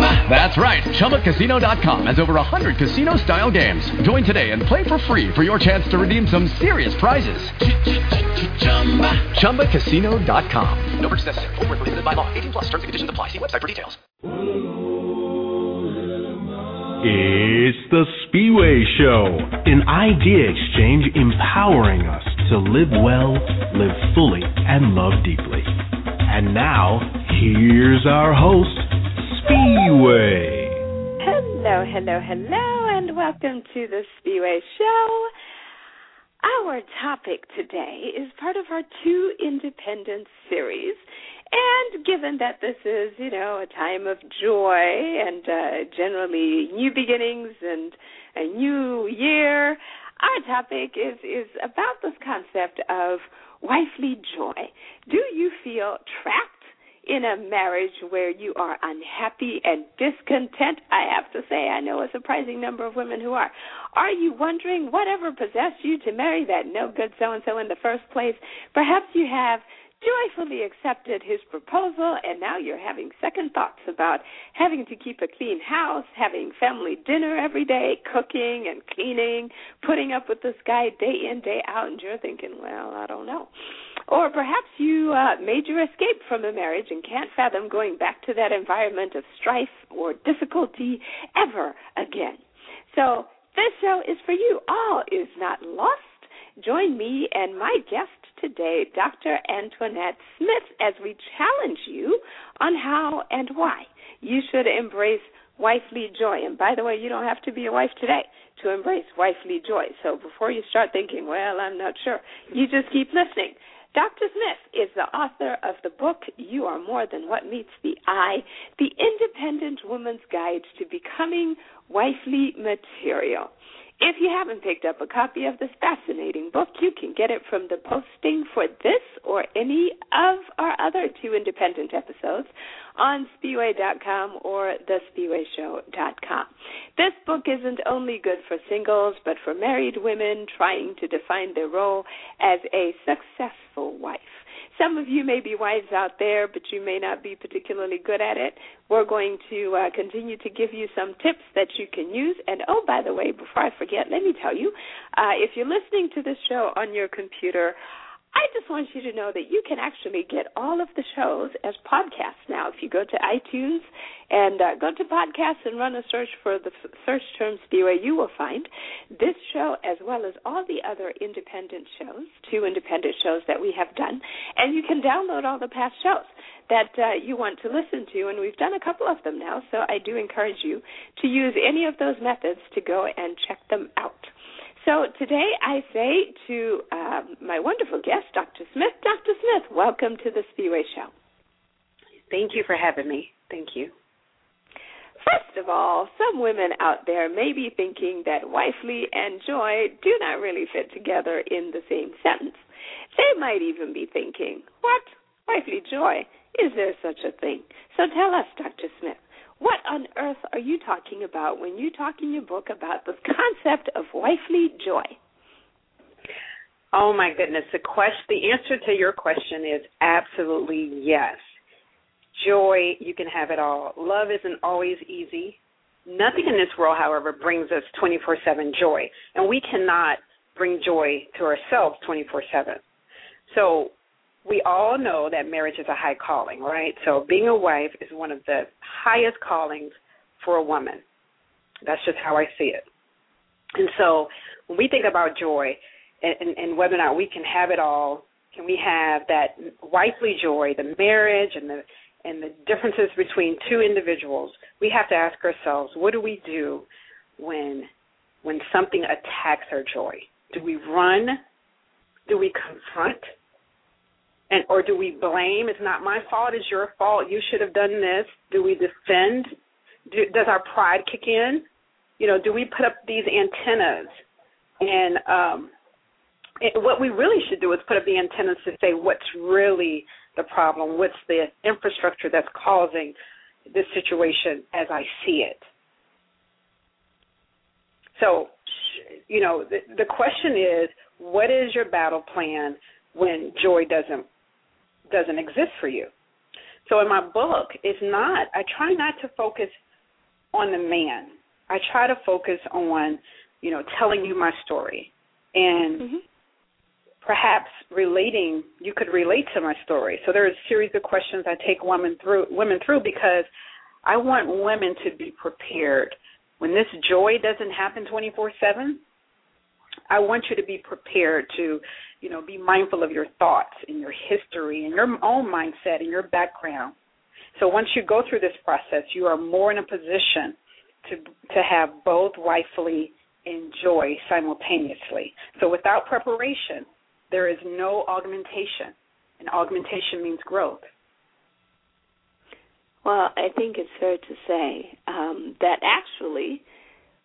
That's right. ChumbaCasino.com has over 100 casino style games. Join today and play for free for your chance to redeem some serious prizes. Chumba. ChumbaCasino.com. No purchase necessary. Where prohibited by law. 18 plus terms and conditions apply. See website for details. It's the Spiwe Show, an idea exchange empowering us to live well, live fully, and love deeply. And now, here's our host, Spiwe. Hello, hello, hello, and welcome to the Spiwe Show. Our topic today is part of our Two Independence series. And given that this is, you know, a time of joy and uh, generally new beginnings and a new year, our topic is is about this concept of wifely joy. Do you feel trapped in a marriage where you are unhappy and discontent? I have to say, I know a surprising number of women who are. Are you wondering whatever possessed you to marry that no good so and so in the first place? Perhaps you have joyfully accepted his proposal, and now you're having second thoughts about having to keep a clean house, having family dinner every day, cooking and cleaning, putting up with this guy day in, day out, and you're thinking, well, I don't know. Or perhaps you uh, made your escape from a marriage and can't fathom going back to that environment of strife or difficulty ever again. So, this show is for you. All is not lost. Join me and my guest today, Dr. Antoinette Smith, as we challenge you on how and why you should embrace wifely joy. And by the way, you don't have to be a wife today to embrace wifely joy. So before you start thinking, well, I'm not sure, you just keep listening. Dr. Smith is the author of the book You Are More Than What Meets the Eye, the Independent Woman's Guide to Becoming Wifely Material. If you haven't picked up a copy of this fascinating book, you can get it from the posting for this or any of our other two independent episodes on Spiwe.com or thespiweshow.com. This book isn't only good for singles, but for married women trying to define their role as a successful wife. Some of you may be wives out there, but you may not be particularly good at it. We're going to uh, continue to give you some tips that you can use. And oh, by the way, before I forget, let me tell you uh, if you're listening to this show on your computer, I just want you to know that you can actually get all of the shows as podcasts now. If you go to iTunes and uh, go to podcasts and run a search for the f- search term Spiwe, you will find this show as well as all the other independent shows, two independent shows that we have done, and you can download all the past shows that uh, you want to listen to, and we've done a couple of them now, so I do encourage you to use any of those methods to go and check them out. So today I say to um, my wonderful guest, Dr. Smith, Dr. Smith, welcome to the Spiwe Show. Thank you for having me. Thank you. First of all, some women out there may be thinking that wifely and joy do not really fit together in the same sentence. They might even be thinking, what? Wifely joy? Is there such a thing? So tell us, Dr. Smith, what on earth are you talking about when you talk in your book about the concept of wifely joy? Oh my goodness, the question the answer to your question is absolutely yes. Joy, you can have it all. Love isn't always easy. Nothing in this world, however, brings us 24/7 joy, and we cannot bring joy to ourselves 24/7. So, we all know that marriage is a high calling, right? So being a wife is one of the highest callings for a woman. That's just how I see it. And so when we think about joy and, and, and whether or not we can have it all, can we have that wifely joy, the marriage and the and the differences between two individuals, we have to ask ourselves, what do we do when when something attacks our joy? Do we run? Do we confront? And or do we blame? It's not my fault. It's your fault. You should have done this. Do we defend? Do, does our pride kick in? You know do we put up these antennas? And um it, what we really should do is put up the antennas to say what's really the problem what's the infrastructure that's causing this situation as I see it. So, you know, the, the question is, what is your battle plan when joy doesn't doesn't exist for you? So in my book, it's not. I try not to focus on the man. I try to focus on, you know, telling you my story and mm-hmm. perhaps relating. You could relate to my story. So there are a series of questions I take women through women through because I want women to be prepared when this joy doesn't happen 24/7. I want you to be prepared to, you know, be mindful of your thoughts and your history and your own mindset and your background. So once you go through this process, you are more in a position to to have both wifely and joy simultaneously. So without preparation, there is no augmentation, and augmentation means growth. Well, I think it's fair to say um, that actually,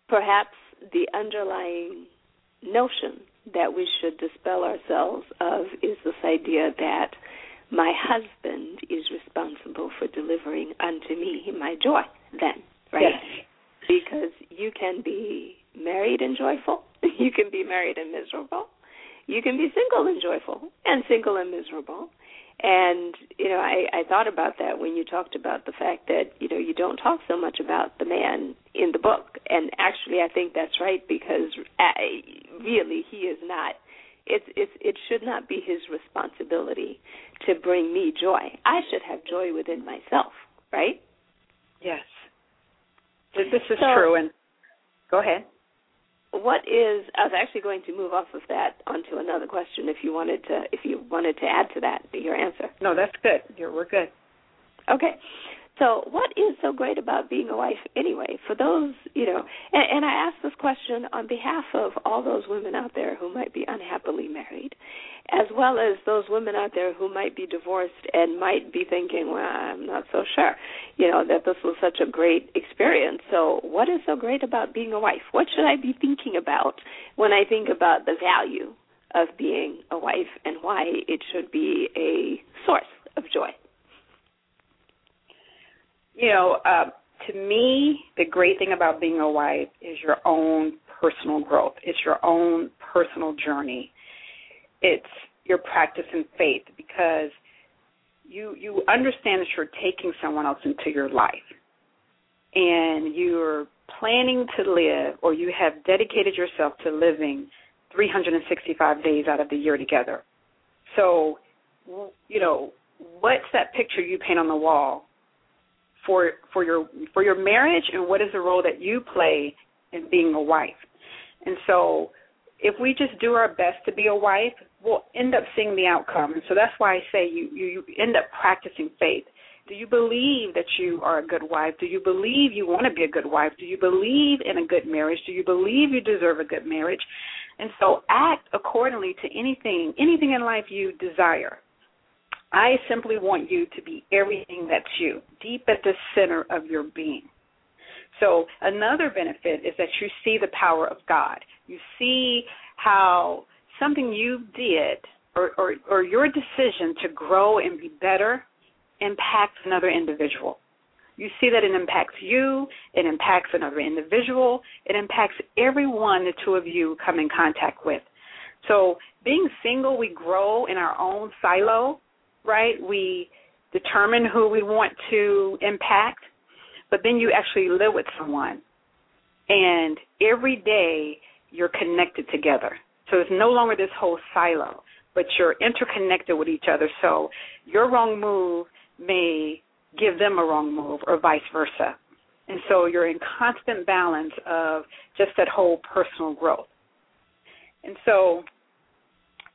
perhaps the underlying notion that we should dispel ourselves of is this idea that my husband is responsible for delivering unto me my joy then right yes. because you can be married and joyful you can be married and miserable you can be single and joyful and single and miserable and you know, I, I thought about that when you talked about the fact that you know you don't talk so much about the man in the book, and actually, I think that's right because I, uh, really he is not. It's it's it should not be his responsibility to bring me joy. I should have joy within myself, right? Yes, this is so, true. And go ahead what is I was actually going to move off of that onto another question if you wanted to if you wanted to add to that your answer. No, that's good. You're, we're good. Okay. So, what is so great about being a wife anyway? For those, you know, and, and I ask this question on behalf of all those women out there who might be unhappily married, as well as those women out there who might be divorced and might be thinking, well, I'm not so sure, you know, that this was such a great experience. So, what is so great about being a wife? What should I be thinking about when I think about the value of being a wife and why it should be a source of joy? You know, uh, to me, the great thing about being a wife is your own personal growth. It's your own personal journey. It's your practice in faith because you you understand that you're taking someone else into your life and you're planning to live or you have dedicated yourself to living 365 days out of the year together. So, you know, what's that picture you paint on the wall for for your for your marriage and what is the role that you play in being a wife. And so if we just do our best to be a wife, we'll end up seeing the outcome. And so that's why I say you you, you end up practicing faith. Do you believe that you are a good wife? Do you believe you want to be a good wife? Do you believe in a good marriage? Do you believe you deserve a good marriage? And so act accordingly to anything anything in life you desire. I simply want you to be everything that's you, deep at the center of your being. So, another benefit is that you see the power of God. You see how something you did or, or, or your decision to grow and be better impacts another individual. You see that it impacts you, it impacts another individual, it impacts everyone the two of you come in contact with. So, being single, we grow in our own silo, right? We determine who we want to impact, but then you actually live with someone. And every day you're connected together. So it's no longer this whole silo, but you're interconnected with each other. So your wrong move may give them a wrong move or vice versa. And so you're in constant balance of just that whole personal growth. And so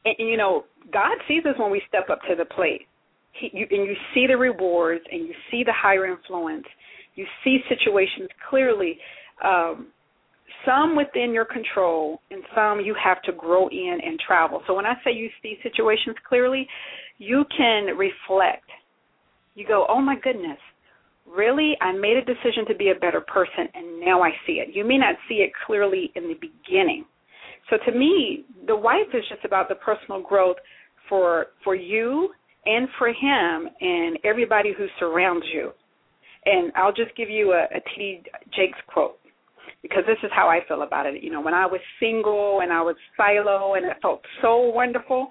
and, you know, God sees us when we step up to the plate. He, you, and you see the rewards and you see the higher influence. You see situations clearly, um, some within your control, and some you have to grow in and travel. So when I say you see situations clearly, you can reflect. You go, oh my goodness, really? I made a decision to be a better person, and now I see it. You may not see it clearly in the beginning, so to me, the wife is just about the personal growth for for you and for him and everybody who surrounds you. And I'll just give you a, T.D. Jakes quote because this is how I feel about it. You know, when I was single and I was silo and it felt so wonderful,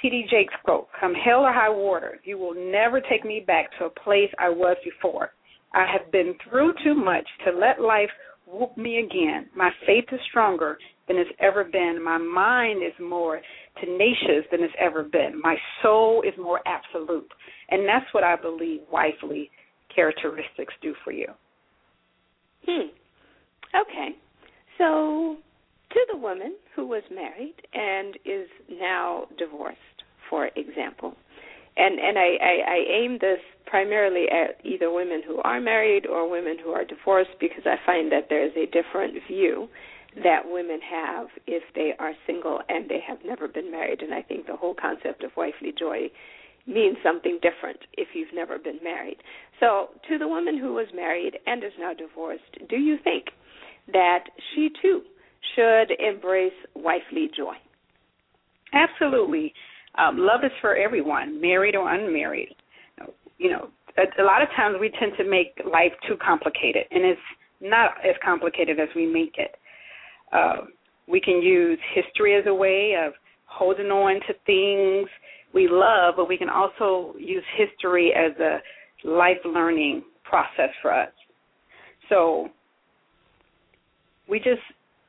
T.D. Jakes quote, Come hell or high water, you will never take me back to a place I was before. I have been through too much to let life whoop me again. My faith is stronger than it's ever been. My mind is more tenacious than it's ever been. My soul is more absolute. And that's what I believe wifely characteristics do for you. Hmm. Okay. So, to the woman who was married and is now divorced, for example, and and I, I, I aim this primarily at either women who are married or women who are divorced because I find that there is a different view that women have if they are single and they have never been married. And I think the whole concept of wifely joy means something different if you've never been married. So, to the woman who was married and is now divorced, do you think that she too should embrace wifely joy? Absolutely. Um, love is for everyone, married or unmarried. You know, a, a lot of times we tend to make life too complicated, and it's not as complicated as we make it. Uh, we can use history as a way of holding on to things we love, but we can also use history as a life learning process for us. So we just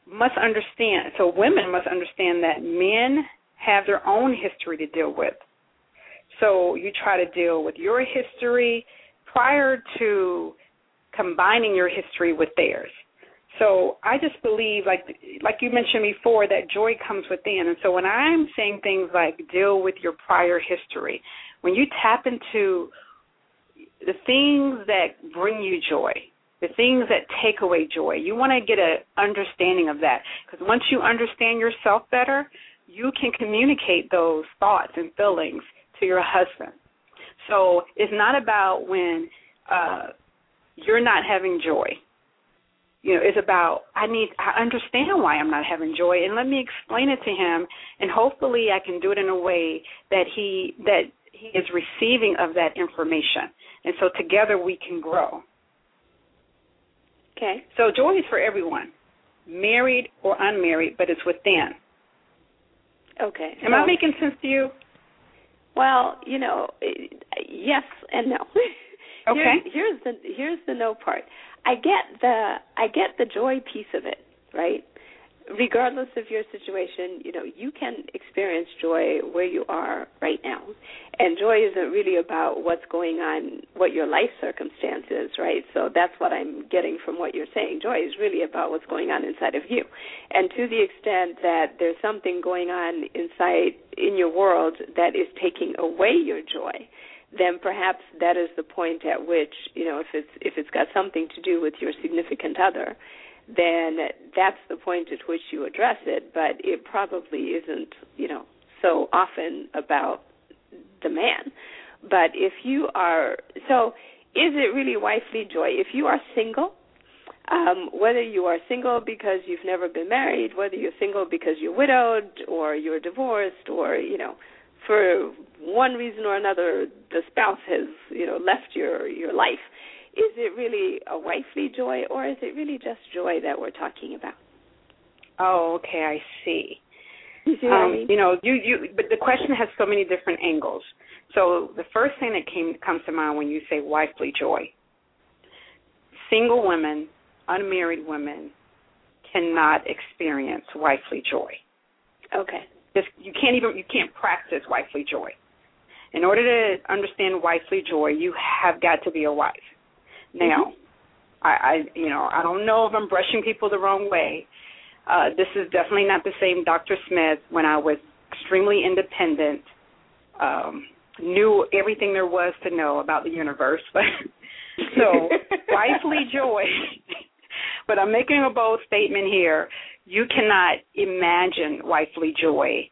must understand, so women must understand that men have their own history to deal with. So you try to deal with your history prior to combining your history with theirs. So I just believe, like like you mentioned before, that joy comes within. And so when I'm saying things like deal with your prior history, when you tap into the things that bring you joy, the things that take away joy, you want to get an understanding of that. Because once you understand yourself better, you can communicate those thoughts and feelings to your husband. So it's not about when uh, you're not having joy. You know, it's about I need I understand why I'm not having joy and let me explain it to him and hopefully I can do it in a way that he that he is receiving of that information. And so together we can grow. Okay. So joy is for everyone, married or unmarried, but it's within. Okay. Am so, I making sense to you? Well, you know, yes and no. Okay. Here's, here's the here's the no part. I get the I get the joy piece of it, right? regardless of your situation, you know, you can experience joy where you are right now. And joy isn't really about what's going on, what your life circumstance is, right? So that's what I'm getting from what you're saying. Joy is really about what's going on inside of you. And to the extent that there's something going on inside in your world that is taking away your joy, then perhaps that is the point at which, you know, if it's if it's got something to do with your significant other, then that's the point at which you address it. But it probably isn't, you know, so often about the man. But if you are, so is it really wifely joy? If you are single, um, whether you are single because you've never been married, whether you're single because you're widowed or you're divorced, or you know, for one reason or another, the spouse has you know left your your life is it really a wifely joy or is it really just joy that we're talking about? Oh, okay, I see. You see what um, I mean? You know, you you but the question has so many different angles. So the first thing that came comes to mind when you say wifely joy. Single women, unmarried women cannot experience wifely joy. Okay. Just you can't even you can't practice wifely joy. In order to understand wifely joy, you have got to be a wife. Now, mm-hmm. I, I, you know, I don't know if I'm brushing people the wrong way. Uh, this is definitely not the same Dr. Smith when I was extremely independent, um, knew everything there was to know about the universe. But so, wifely joy. but I'm making a bold statement here. You cannot imagine wifely joy.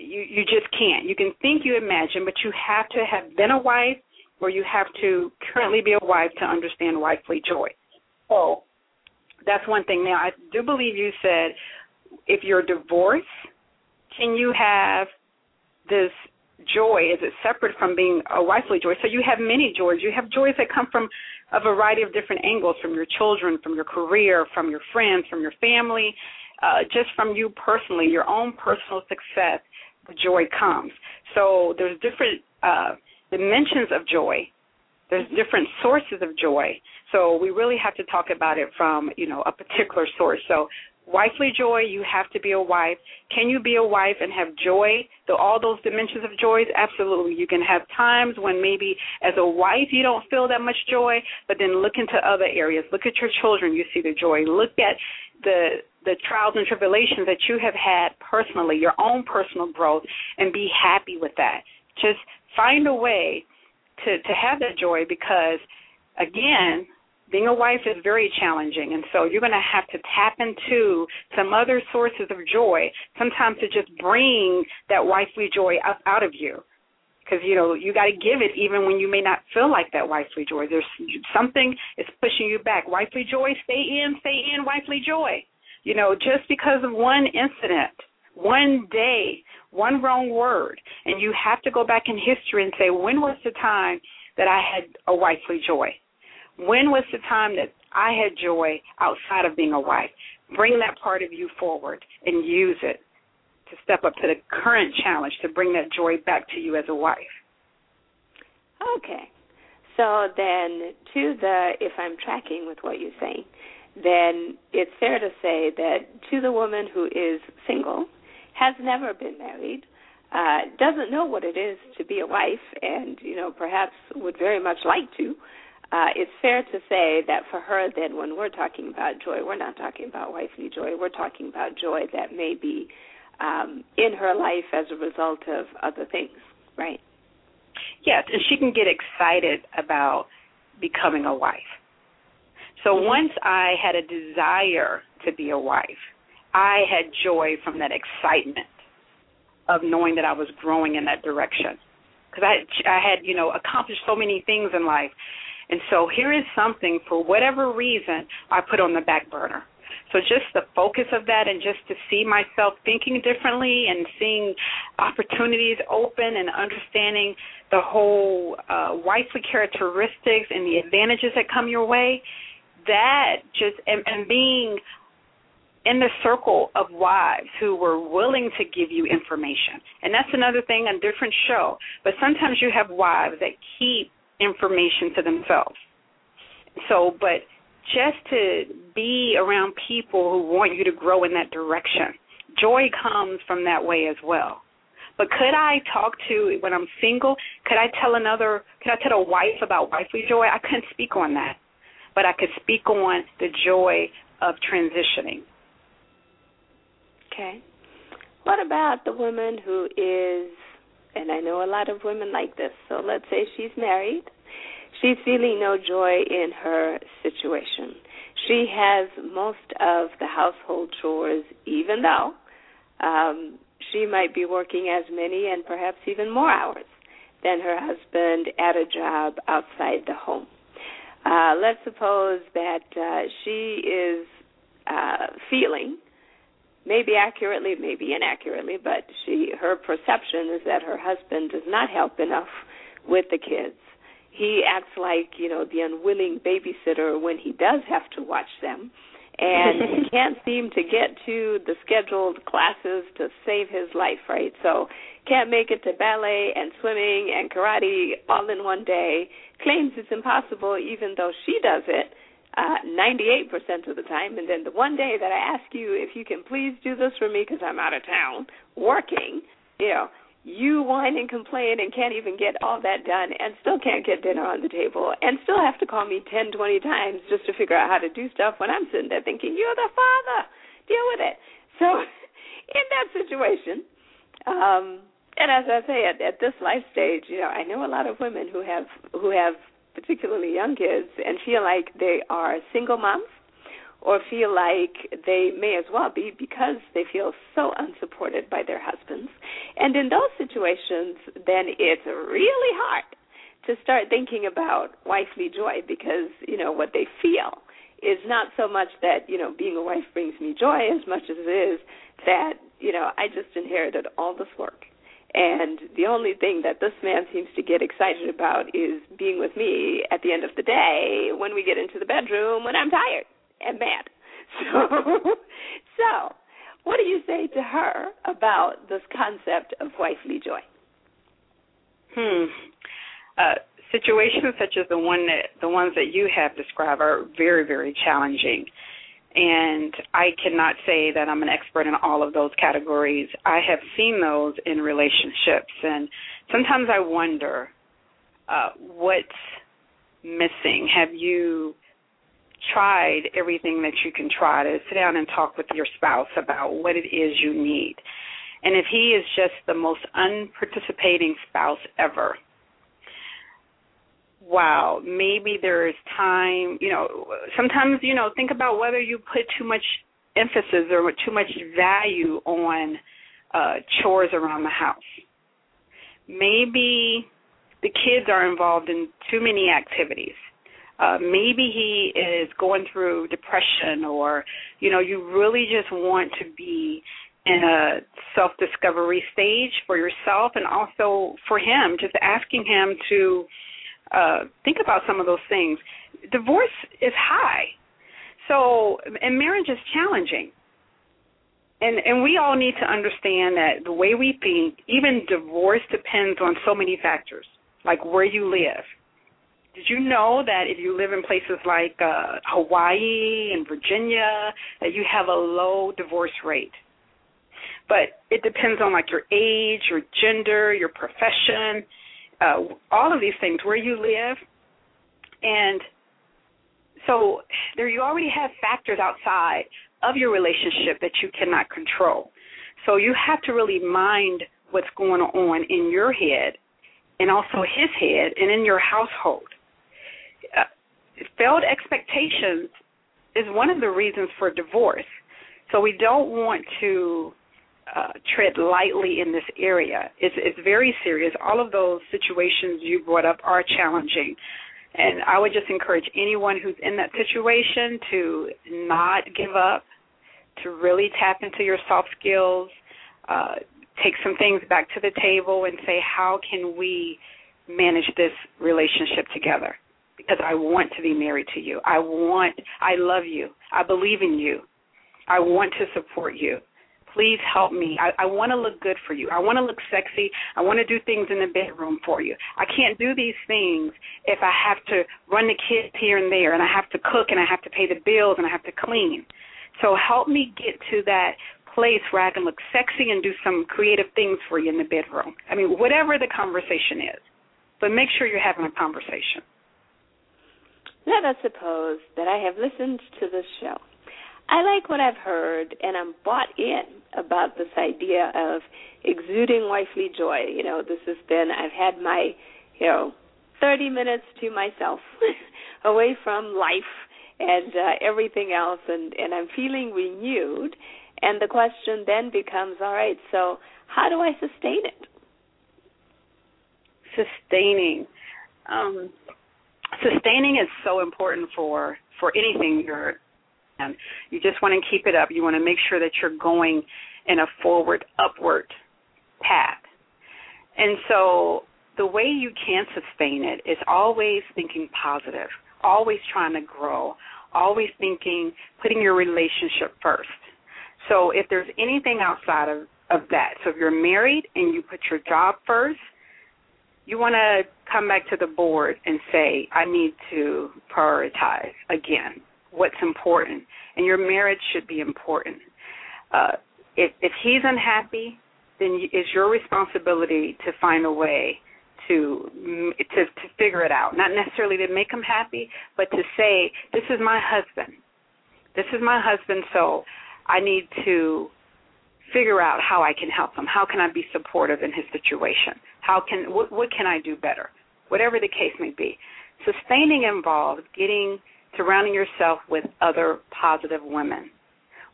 You you just can't. You can think you imagine, but you have to have been a wife or you have to currently be a wife to understand wifely joy. So that's one thing. Now, I do believe you said if you're divorced, can you have this joy? Is it separate from being a wifely joy? So you have many joys. You have joys that come from a variety of different angles from your children, from your career, from your friends, from your family, uh, just from you personally, your own personal success. Joy comes. So there's different uh, dimensions of joy. There's different sources of joy. So we really have to talk about it from, you know, a particular source. So wifely joy, you have to be a wife. Can you be a wife and have joy? So all those dimensions of joys, absolutely. You can have times when maybe as a wife you don't feel that much joy, but then look into other areas. Look at your children, you see the joy. Look at the the trials and tribulations that you have had personally, your own personal growth, and be happy with that. Just find a way to to have that joy because again being a wife is very challenging and so you're going to have to tap into some other sources of joy sometimes to just bring that wifely joy up out of you because you know you got to give it even when you may not feel like that wifely joy. There's something is pushing you back. Wifely joy stay in stay in wifely joy. You know just because of one incident one day one wrong word and you have to go back in history and say when was the time that i had a wifely joy? When was the time that I had joy outside of being a wife? Bring that part of you forward and use it to step up to the current challenge to bring that joy back to you as a wife. Okay. So then, to the, if I'm tracking with what you're saying, then it's fair to say that to the woman who is single, has never been married, uh, doesn't know what it is to be a wife, and you know perhaps would very much like to, uh, it's fair to say that for her, then, when we're talking about joy, we're not talking about wifely joy. We're talking about joy that may be um, in her life as a result of other things, right? Yes, and she can get excited about becoming a wife. So mm-hmm. once I had a desire to be a wife, I had joy from that excitement of knowing that I was growing in that direction. Because I, I had, you know, accomplished so many things in life and so here is something, for whatever reason, I put on the back burner. So just the focus of that and just to see myself thinking differently and seeing opportunities open and understanding the whole uh, wifely characteristics and the advantages that come your way, that just, and, and being in the circle of wives who were willing to give you information. And that's another thing, a different show. But sometimes you have wives that keep information to themselves. So, but just to be around people who want you to grow in that direction. Joy comes from that way as well. But could I talk to when I'm single? Could I tell another? Could I tell a wife about wifely joy? I couldn't speak on that, but I could speak on the joy of transitioning. Okay. What about the woman who is and I know a lot of women like this. So let's say she's married. She's feeling no joy in her situation. She has most of the household chores, even though um, she might be working as many and perhaps even more hours than her husband at a job outside the home. Uh, let's suppose that uh, she is uh, feeling maybe accurately, maybe inaccurately, but she her perception is that her husband does not help enough with the kids. He acts like, you know, the unwilling babysitter when he does have to watch them and he can't seem to get to the scheduled classes to save his life, right? So can't make it to ballet and swimming and karate all in one day. Claims it's impossible even though she does it uh, 98% of the time. And then the one day that I ask you if you can please do this for me because I'm out of town working, you know, you whine and complain and can't even get all that done and still can't get dinner on the table and still have to call me 10, 20 times just to figure out how to do stuff when I'm sitting there thinking, you're the father, deal with it. So in that situation, um, and as I say, at, at this life stage, you know, I know a lot of women who have who have particularly young kids, and feel like they are single moms or feel like they may as well be because they feel so unsupported by their husbands. And in those situations, then it's really hard to start thinking about wifely joy because, you know, what they feel is not so much that, you know, being a wife brings me joy as much as it is that, you know, I just inherited all this work And the only thing that this man seems to get excited about is being with me at the end of the day when we get into the bedroom when I'm tired and mad. So, so what do you say to her about this concept of wifely joy? Hmm. Uh, situations such as the one that the ones that you have described are very, very challenging. And I cannot say that I'm an expert in all of those categories. I have seen those in relationships, and sometimes I wonder uh, what's missing. Have you tried everything that you can try to sit down and talk with your spouse about what it is you need? And if he is just the most unparticipating spouse ever, wow, maybe there is time, you know, sometimes, you know, think about whether you put too much emphasis or too much value on uh chores around the house. Maybe the kids are involved in too many activities. Uh, maybe he is going through depression or you know you really just want to be in a self discovery stage for yourself and also for him just asking him to uh think about some of those things. Divorce is high. So and marriage is challenging. And and we all need to understand that the way we think even divorce depends on so many factors like where you live did you know that if you live in places like uh Hawaii and Virginia that you have a low divorce rate but it depends on like your age, your gender, your profession, uh, all of these things, where you live, and so there you already have factors outside of your relationship that you cannot control. So you have to really mind what's going on in your head and also his head and in your household. Failed expectations is one of the reasons for divorce. So we don't want to uh, tread lightly in this area. It's, it's very serious. All of those situations you brought up are challenging. And I would just encourage anyone who's in that situation to not give up, to really tap into your soft skills, uh, take some things back to the table and say, how can we manage this relationship together? Because I want to be married to you. I want, I love you. I believe in you. I want to support you please help me. I, I want to look good for you. I want to look sexy. I want to do things in the bedroom for you. I can't do these things if I have to run the kids here and there, and I have to cook, and I have to pay the bills, and I have to clean. So help me get to that place where I can look sexy and do some creative things for you in the bedroom. I mean, whatever the conversation is, but make sure you're having a conversation. Let us suppose that I have listened to this show I like what I've heard, and I'm bought in about this idea of exuding wifely joy. You know, this has been, I've had my, you know, 30 minutes to myself away from life and uh, everything else, and, and I'm feeling renewed. And the question then becomes all right, so how do I sustain it? Sustaining. Um, sustaining is so important for for anything you're and you just want to keep it up. You want to make sure that you're going in a forward, upward path. And so the way you can sustain it is always thinking positive, always trying to grow, always thinking, putting your relationship first. So if there's anything outside of, of that, so if you're married and you put your job first, you want to come back to the board and say, I need to prioritize again what's important, and your marriage should be important. Uh, if, if he's unhappy, then it's your responsibility to find a way to to to figure it out. Not necessarily to make him happy, but to say, "This is my husband. This is my husband. So I need to figure out how I can help him. How can I be supportive in his situation? How can what what can I do better? Whatever the case may be. Sustaining involves getting surrounding yourself with other positive women.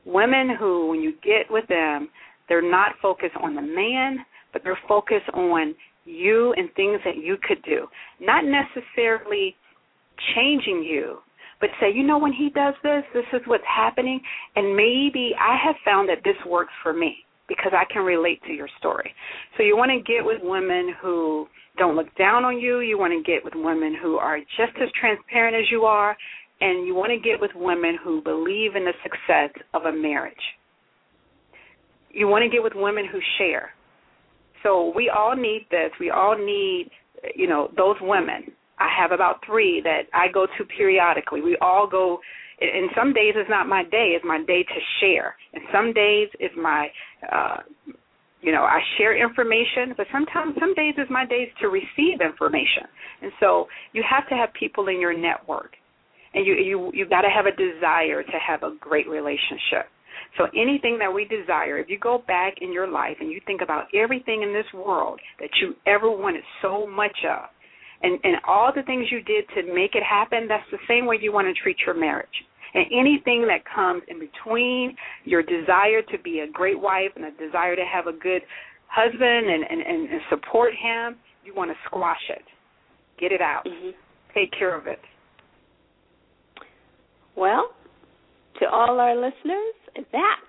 Women who, when you get with them, they're not focused on the man, but they're focused on you and things that you could do. Not necessarily changing you, but say, you know, when he does this, this is what's happening, and maybe I have found that this works for me. because I can relate to your story. So you want to get with women who don't look down on you. You want to get with women who are just as transparent as you are. And you want to get with women who believe in the success of a marriage. You want to get with women who share. So we all need this. We all need, you know, those women. I have about three that I go to periodically. We all go and some days is not my day it's my day to share. And some days is my uh you know i share information but sometimes some days is my days to receive information. And so you have to have people in your network. And you you you got to have a desire to have a great relationship. So anything that we desire if you go back in your life and you think about everything in this world that you ever wanted so much of and and all the things you did to make it happen that's the same way you want to treat your marriage. And anything that comes in between your desire to be a great wife and a desire to have a good husband and and, and support him you want to squash it. Get it out. Mm-hmm. take care of it. Well to all our listeners that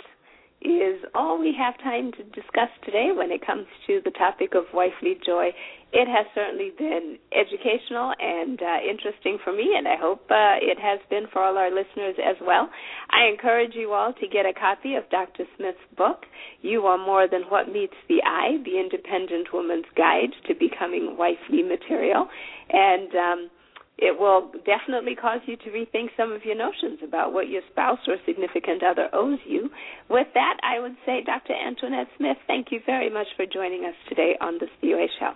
is all we have time to discuss today when it comes to the topic of wifely joy. It has certainly been educational and uh, interesting for me, and I hope uh, it has been for all our listeners as well. I encourage you all to get a copy of Dr. Smith's book, You Are More Than What Meets the Eye The Independent Woman's Guide to Becoming Wifely Material. And um, it will definitely cause you to rethink some of your notions about what your spouse or significant other owes you. With that, I would say, Dr. Antoinette Smith, thank you very much for joining us today on the Spiwe Show.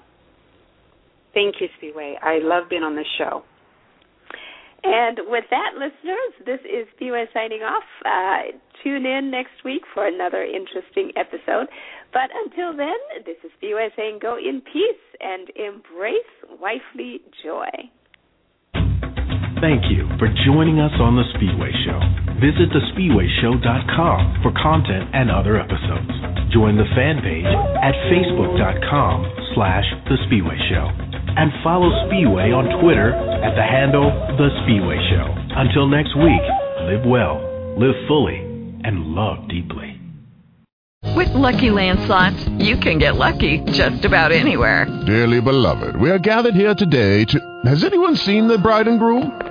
Thank you, Spiwe. I love being on this show. And with that, listeners, this is Spiwe signing off. Uh, tune in next week for another interesting episode. But until then, this is Spiwe saying go in peace and embrace wifely joy. Thank you for joining us on The Spiwe Show. Visit thespiweshow.com for content and other episodes. Join the fan page at facebook.com slash The Spiwe Show. And follow Spiwe on Twitter at the handle The Spiwe Show. Until next week, live well, live fully, and love deeply. With Lucky Land slots, you can get lucky just about anywhere. Dearly beloved, we are gathered here today to... Has anyone seen the bride and groom?